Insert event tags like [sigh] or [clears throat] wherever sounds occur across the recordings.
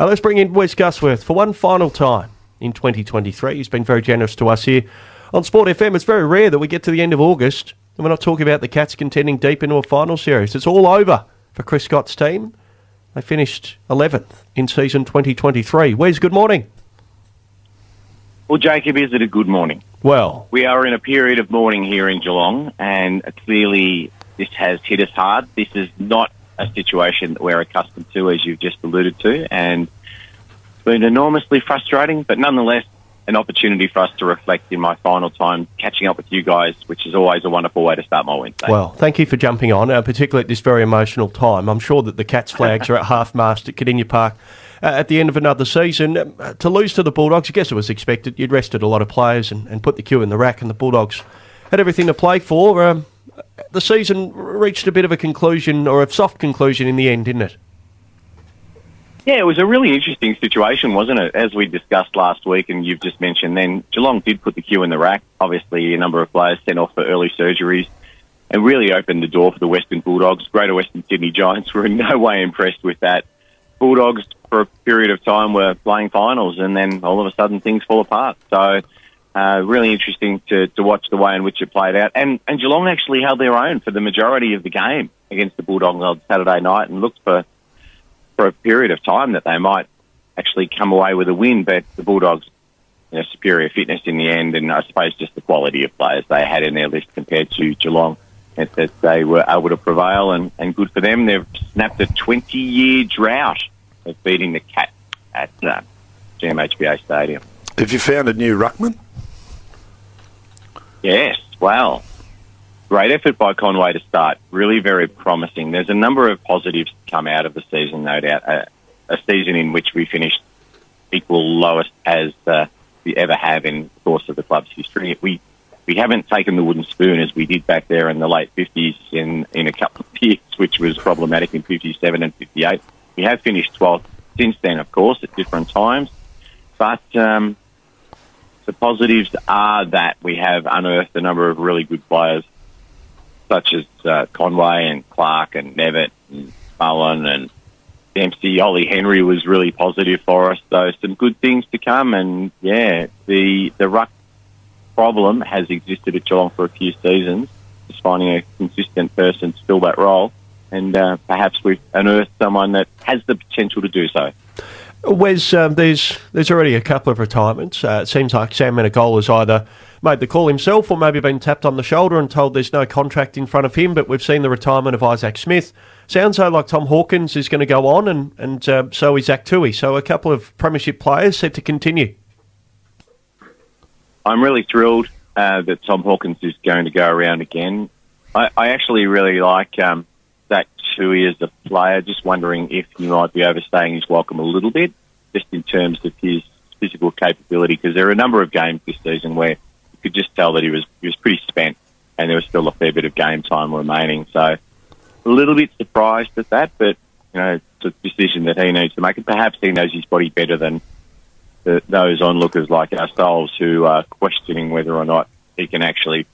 Uh, let's bring in Wes Cusworth for one final time in 2023. He's been very generous to us here on Sport FM. It's very rare that we get to the end of August and we're not talking about the Cats contending deep into a final series. It's all over for Chris Scott's team. They finished 11th in season 2023. Wes, good morning. Well, Jacob, is it a good morning? Well, we are in a period of mourning here in Geelong, and clearly this has hit us hard. This is not a situation that we're accustomed to, as you've just alluded to, and it's been enormously frustrating, but nonetheless, an opportunity for us to reflect in my final time catching up with you guys, which is always a wonderful way to start my Wednesday. Well, thank you for jumping on, uh, particularly at this very emotional time. I'm sure that the Cats flags are at [laughs] half mast at Kardinia Park uh, at the end of another season. Uh, to lose to the Bulldogs, I guess it was expected. You'd rested a lot of players and, and put the queue in the rack, and the Bulldogs had everything to play for. Um, the season reached a bit of a conclusion, or a soft conclusion in the end, didn't it? Yeah, it was a really interesting situation, wasn't it? As we discussed last week, and you've just mentioned, then Geelong did put the queue in the rack. Obviously, a number of players sent off for early surgeries and really opened the door for the Western Bulldogs. Greater Western Sydney Giants [laughs] were in no way impressed with that. Bulldogs, for a period of time, were playing finals, and then all of a sudden things fall apart. So, uh, really interesting to, to watch the way in which it played out. And, and Geelong actually held their own for the majority of the game against the Bulldogs on Saturday night and looked for for a period of time that they might actually come away with a win. But the Bulldogs, you know, superior fitness in the end, and I suppose just the quality of players they had in their list compared to Geelong, that they were able to prevail, and, and good for them. They've snapped a 20 year drought of beating the Cats at uh, GMHBA Stadium. Have you found a new ruckman? Yes. Well, Great effort by Conway to start. Really very promising. There's a number of positives to come out of the season, no doubt. A, a season in which we finished equal lowest as uh, we ever have in the course of the club's history. We we haven't taken the wooden spoon as we did back there in the late 50s in, in a couple of [laughs] years, which was problematic in 57 and 58. We have finished 12th since then, of course, at different times. But um, the positives are that we have unearthed a number of really good players such as uh, Conway and Clark and Knevitt and Mullen and Dempsey. Ollie Henry was really positive for us. So some good things to come. And yeah, the the ruck problem has existed at Geelong for a few seasons. Just finding a consistent person to fill that role, and uh, perhaps we've unearthed someone that has the potential to do so. Wes, um, there's there's already a couple of retirements. Uh, it seems like Sam Menegola has either made the call himself or maybe been tapped on the shoulder and told there's no contract in front of him. But we've seen the retirement of Isaac Smith. Sounds though like Tom Hawkins is going to go on, and and uh, so is Zach Tuohy. So a couple of premiership players set to continue. I'm really thrilled uh, that Tom Hawkins is going to go around again. I, I actually really like um, Zach Tuohy as a player. Just wondering if he might be overstaying his welcome a little bit, just in terms of his physical capability. Because there are a number of games this season where you could just tell that he was he was pretty spent, and there was still a fair bit of game time remaining. So a little bit surprised at that, but you know it's a decision that he needs to make, and perhaps he knows his body better than the, those onlookers like ourselves who are questioning whether or not he can actually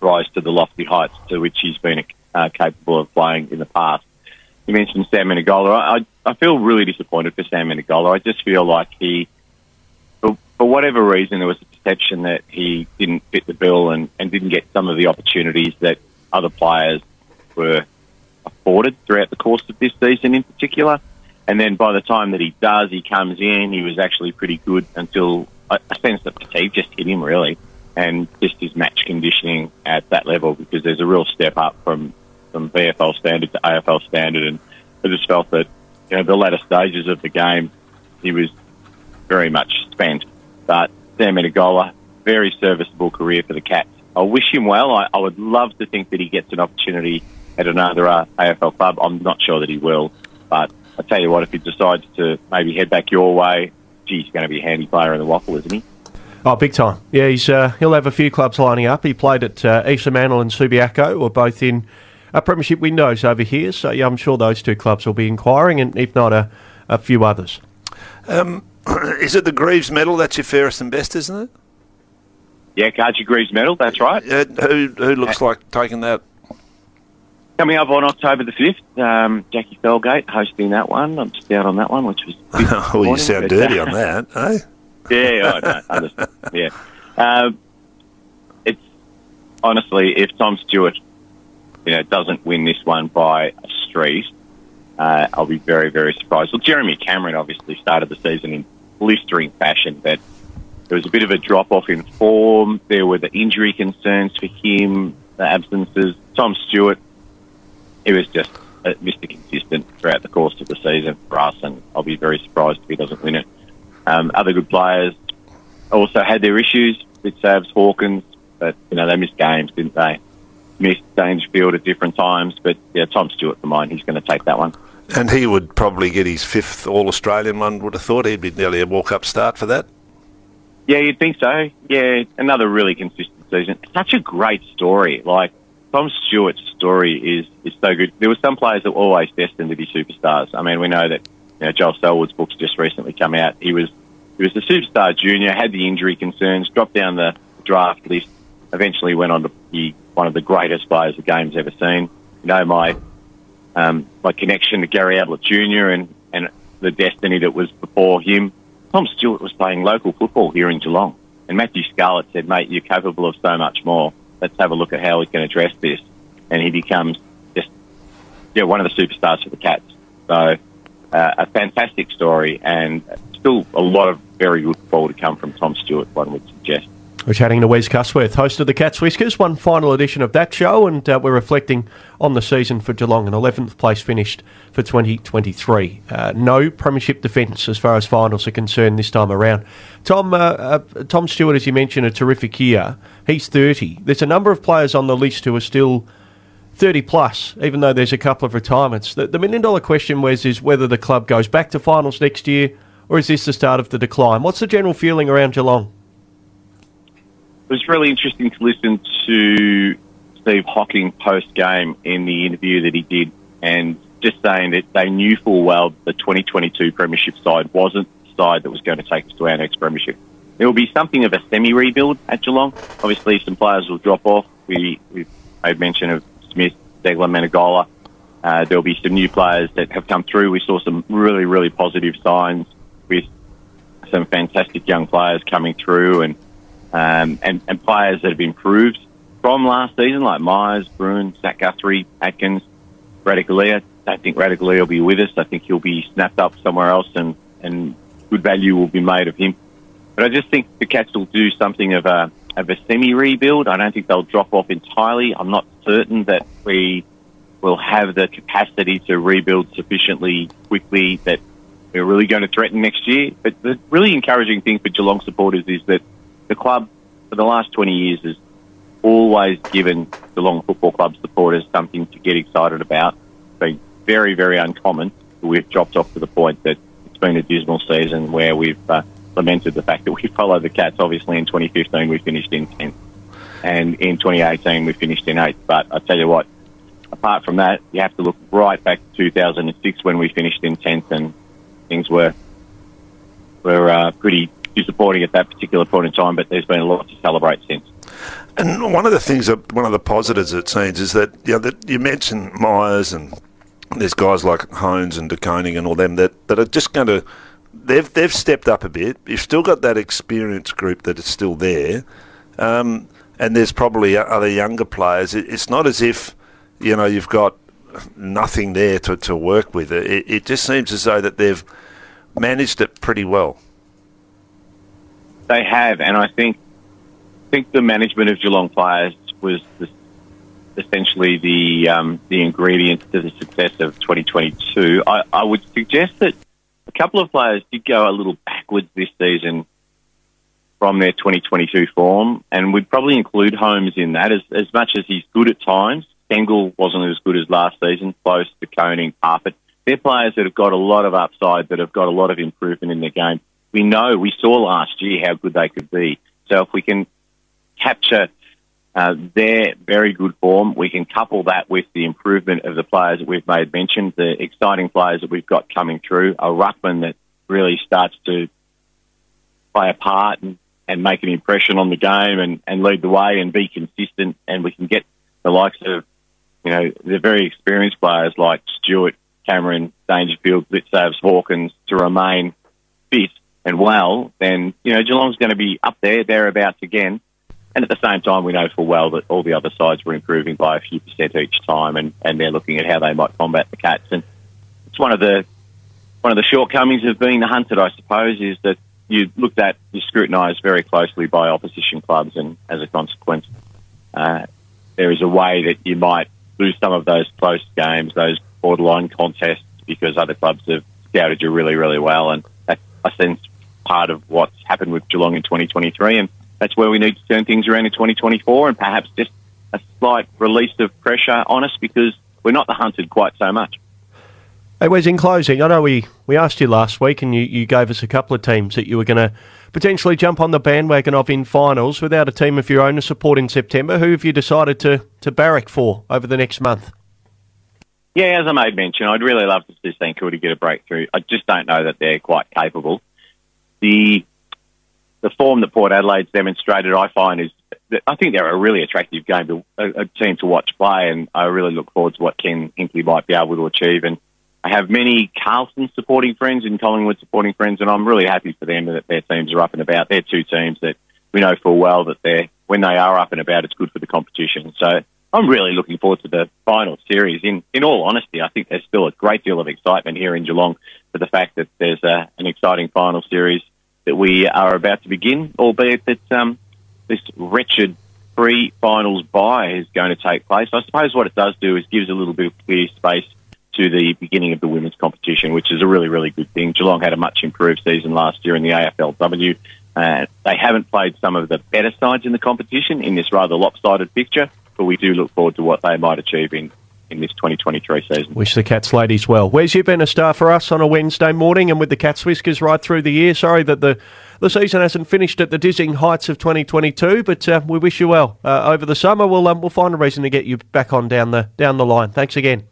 rise to the lofty heights to which he's been uh, capable of playing in the past. You mentioned Sam Menegola. I, I feel really disappointed for Sam Menegola. I just feel like he, for, for whatever reason, there was a perception that he didn't fit the bill and, and didn't get some of the opportunities that other players were afforded throughout the course of this season in particular. And then by the time that he does, he comes in, he was actually pretty good until a, sense of fatigue just hit him really. And just his match conditioning at that level because there's a real step up from from VFL standard to AFL standard, and I just felt that you know the latter stages of the game he was very much spent. But Sam Menegola, very serviceable career for the Cats. I wish him well. I, I would love to think that he gets an opportunity at another uh, AFL club. I'm not sure that he will, but I tell you what, if he decides to maybe head back your way, gee, he's going to be a handy player in the waffle, isn't he? Oh, big time! Yeah, he's uh, he'll have a few clubs lining up. He played at uh, East Fremantle and Subiaco, were both in a premiership windows over here. So yeah, I'm sure those two clubs will be inquiring, and if not, a, a few others. Um, [clears throat] is it the Greeves medal? That's your fairest and best, isn't it? Yeah, Carji Greeves medal. That's right. Uh, who who looks like taking that? Coming up on October the 5th, um, Jacqui Felgate hosting that one. I'm just out on that one, which was. [laughs] oh, you sound dirty on that, [laughs] eh? Yeah, I know. understand. Yeah. Um, it's honestly, if Tom Stewart, you know, doesn't win this one by a street, uh, I'll be very, very surprised. Well, Jeremy Cameron obviously started the season in blistering fashion, but there was a bit of a drop off in form. There were the injury concerns for him, the absences. Tom Stewart, he was just uh, Mr. Consistent throughout the course of the season for us, and I'll be very surprised if he doesn't win it. Um, other good players also had their issues with Savs Hawkins, but you know they missed games, didn't they? Missed Dangerfield at different times, but yeah, Tom Stewart for mine, he's going to take that one. And he would probably get his fifth All Australian one. Would have thought he'd be nearly a walk up start for that. Yeah, you'd think so. Yeah, another really consistent season. Such a great story. Like Tom Stewart's story is is so good. There were some players that were always destined to be superstars. I mean, we know that you know, Joel Selwood's book's just recently come out. He was he was a superstar junior, had the injury concerns, dropped down the draft list, eventually went on to be one of the greatest players the game's ever seen. You know, my um, my connection to Gary Ablett Jr. and, and the destiny that was before him. Tom Stewart was playing local football here in Geelong. And Matthew Scarlett said, mate, you're capable of so much more. Let's have a look at how we can address this. And he becomes just yeah, one of the superstars for the Cats. So uh, a fantastic story and still a lot of very good football to come from Tom Stewart, one would suggest. We're chatting to Wes Cusworth, host of the Cats Whiskers, one final edition of that show, and uh, we're reflecting on the season for Geelong, an 11th place finished for 2023. Uh, no premiership defence as far as finals are concerned this time around. Tom, uh, uh, Tom Stewart, as you mentioned, a terrific year. He's 30. There's a number of players on the list who are still 30 plus, even though there's a couple of retirements. The, the million dollar question, Wes, is whether the club goes back to finals next year, or is this the start of the decline? What's the general feeling around Geelong? It was really interesting to listen to Steve Hocking post game in the interview that he did, and just saying that they knew full well the 2022 Premiership side wasn't the side that was going to take us to our next Premiership. There will be something of a semi rebuild at Geelong. Obviously, some players will drop off. We, we've made mention of Smith, Degler, Menegola. Uh, there'll be some new players that have come through. We saw some really, really positive signs with some fantastic young players coming through, and um, and, and players that have improved from last season, like Miers, Bruhn, Zach Guthrie, Atkins, Ratugolea. I don't think Ratugolea will be with us. I think he'll be snapped up somewhere else and, and good value will be made of him. But I just think the Cats will do something of a, of a semi-rebuild. I don't think they'll drop off entirely. I'm not certain that we will have the capacity to rebuild sufficiently quickly that we're really going to threaten next year. But the really encouraging thing for Geelong supporters is that the club for the last 20 years has always given the Long Football Club supporters something to get excited about. It's been very, very uncommon. We've dropped off to the point that it's been a dismal season where we've uh, lamented the fact that we [laughs] followed the Cats. Obviously, in 2015 we finished in 10th, and in 2018 we finished in 8th. But I tell you what, apart from that, you have to look right back to 2006 when we finished in 10th, and things were were uh, pretty disappointing at that particular point in time, but there's been a lot to celebrate since. And one of the things, that, one of the positives it seems, is that you know that you mentioned Miers and there's guys like Holmes and De Koning and all them that, that are just going to they've they've stepped up a bit. You've still got that experienced group that is still there, um, and there's probably other younger players. It, it's not as if you know you've got nothing there to, to work with. It, it just seems as though that they've managed it pretty well. They have, and I think I think the management of Geelong players was the, essentially the um, the ingredients to the success of 2022. I, I would suggest that a couple of players did go a little backwards this season from their 2022 form, and we'd probably include Holmes in that. As as much as he's good at times, Stengle wasn't as good as last season. Close De Koning, Parfitt. They're players that have got a lot of upside, that have got a lot of improvement in their game we know, we saw last year how good they could be. So if we can capture uh, their very good form, we can couple that with the improvement of the players that we've made mention, the exciting players that we've got coming through, a ruckman that really starts to play a part and, and make an impression on the game and, and lead the way and be consistent, and we can get the likes of You know, they're very experienced players like Stewart, Cameron, Dangerfield, Blicavs, Hawkins to remain fit and well, then, you know, Geelong's going to be up there, thereabouts again. And at the same time, we know full well that all the other sides were improving by a few percent each time, and, and they're looking at how they might combat the Cats. And it's one of the one of the shortcomings of being the hunted, I suppose, is that you looked at, you scrutinised very closely by opposition clubs, and as a consequence, uh, there is a way that you might lose some of those close games, those borderline contests, because other clubs have scouted you really, really well, and that's, I sense, part of what's happened with Geelong in 2023, and that's where we need to turn things around in 2024, and perhaps just a slight release of pressure on us because we're not the hunted quite so much. Hey Wes, in closing, I know we, we asked you last week and you, you gave us a couple of teams that you were going to potentially jump on the bandwagon of in finals without a team of your own to support in September. Who have you decided to, to barrack for over the next month? Yeah, as I made mention, I'd really love to see St Kilda get a breakthrough. I just don't know that they're quite capable. The the form that Port Adelaide's demonstrated, I find, is I think they're a really attractive game, to, a, a team to watch play, and I really look forward to what Ken Hinkley might be able to achieve. And I have many Carlton supporting friends and Collingwood supporting friends, and I'm really happy for them that their teams are up and about. They're two teams that we know full well that they're when they are up and about, it's good for the competition. So I'm really looking forward to the final series. In in all honesty, I think there's still a great deal of excitement here in Geelong for the fact that there's a, an exciting final series that we are about to begin, albeit that um, this wretched pre-finals bye is going to take place. I suppose what it does do is gives a little bit of clear space to the beginning of the women's competition, which is a really, really good thing. Geelong had a much improved season last year in the AFLW. Uh, they haven't played some of the better sides in the competition in this rather lopsided picture, but we do look forward to what they might achieve in, in this 2023 season. Wish the Cats ladies well. Where's you been a star for us on a Wednesday morning and with the Cats whiskers right through the year? Sorry that the, the season hasn't finished at the dizzying heights of 2022, but uh, we wish you well uh, over the summer. We'll um, we'll find a reason to get you back on down the down the line. Thanks again.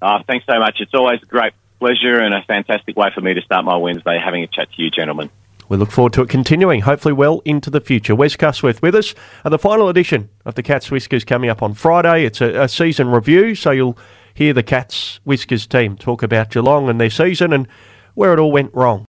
Uh, thanks so much. It's always a great pleasure and a fantastic way for me to start my Wednesday having a chat to you, gentlemen. We look forward to it continuing, hopefully well into the future. Wes Cusworth with us, and the final edition of the Cats Whiskers coming up on Friday. It's a, a season review, so you'll hear the Cats Whiskers team talk about Geelong and their season and where it all went wrong.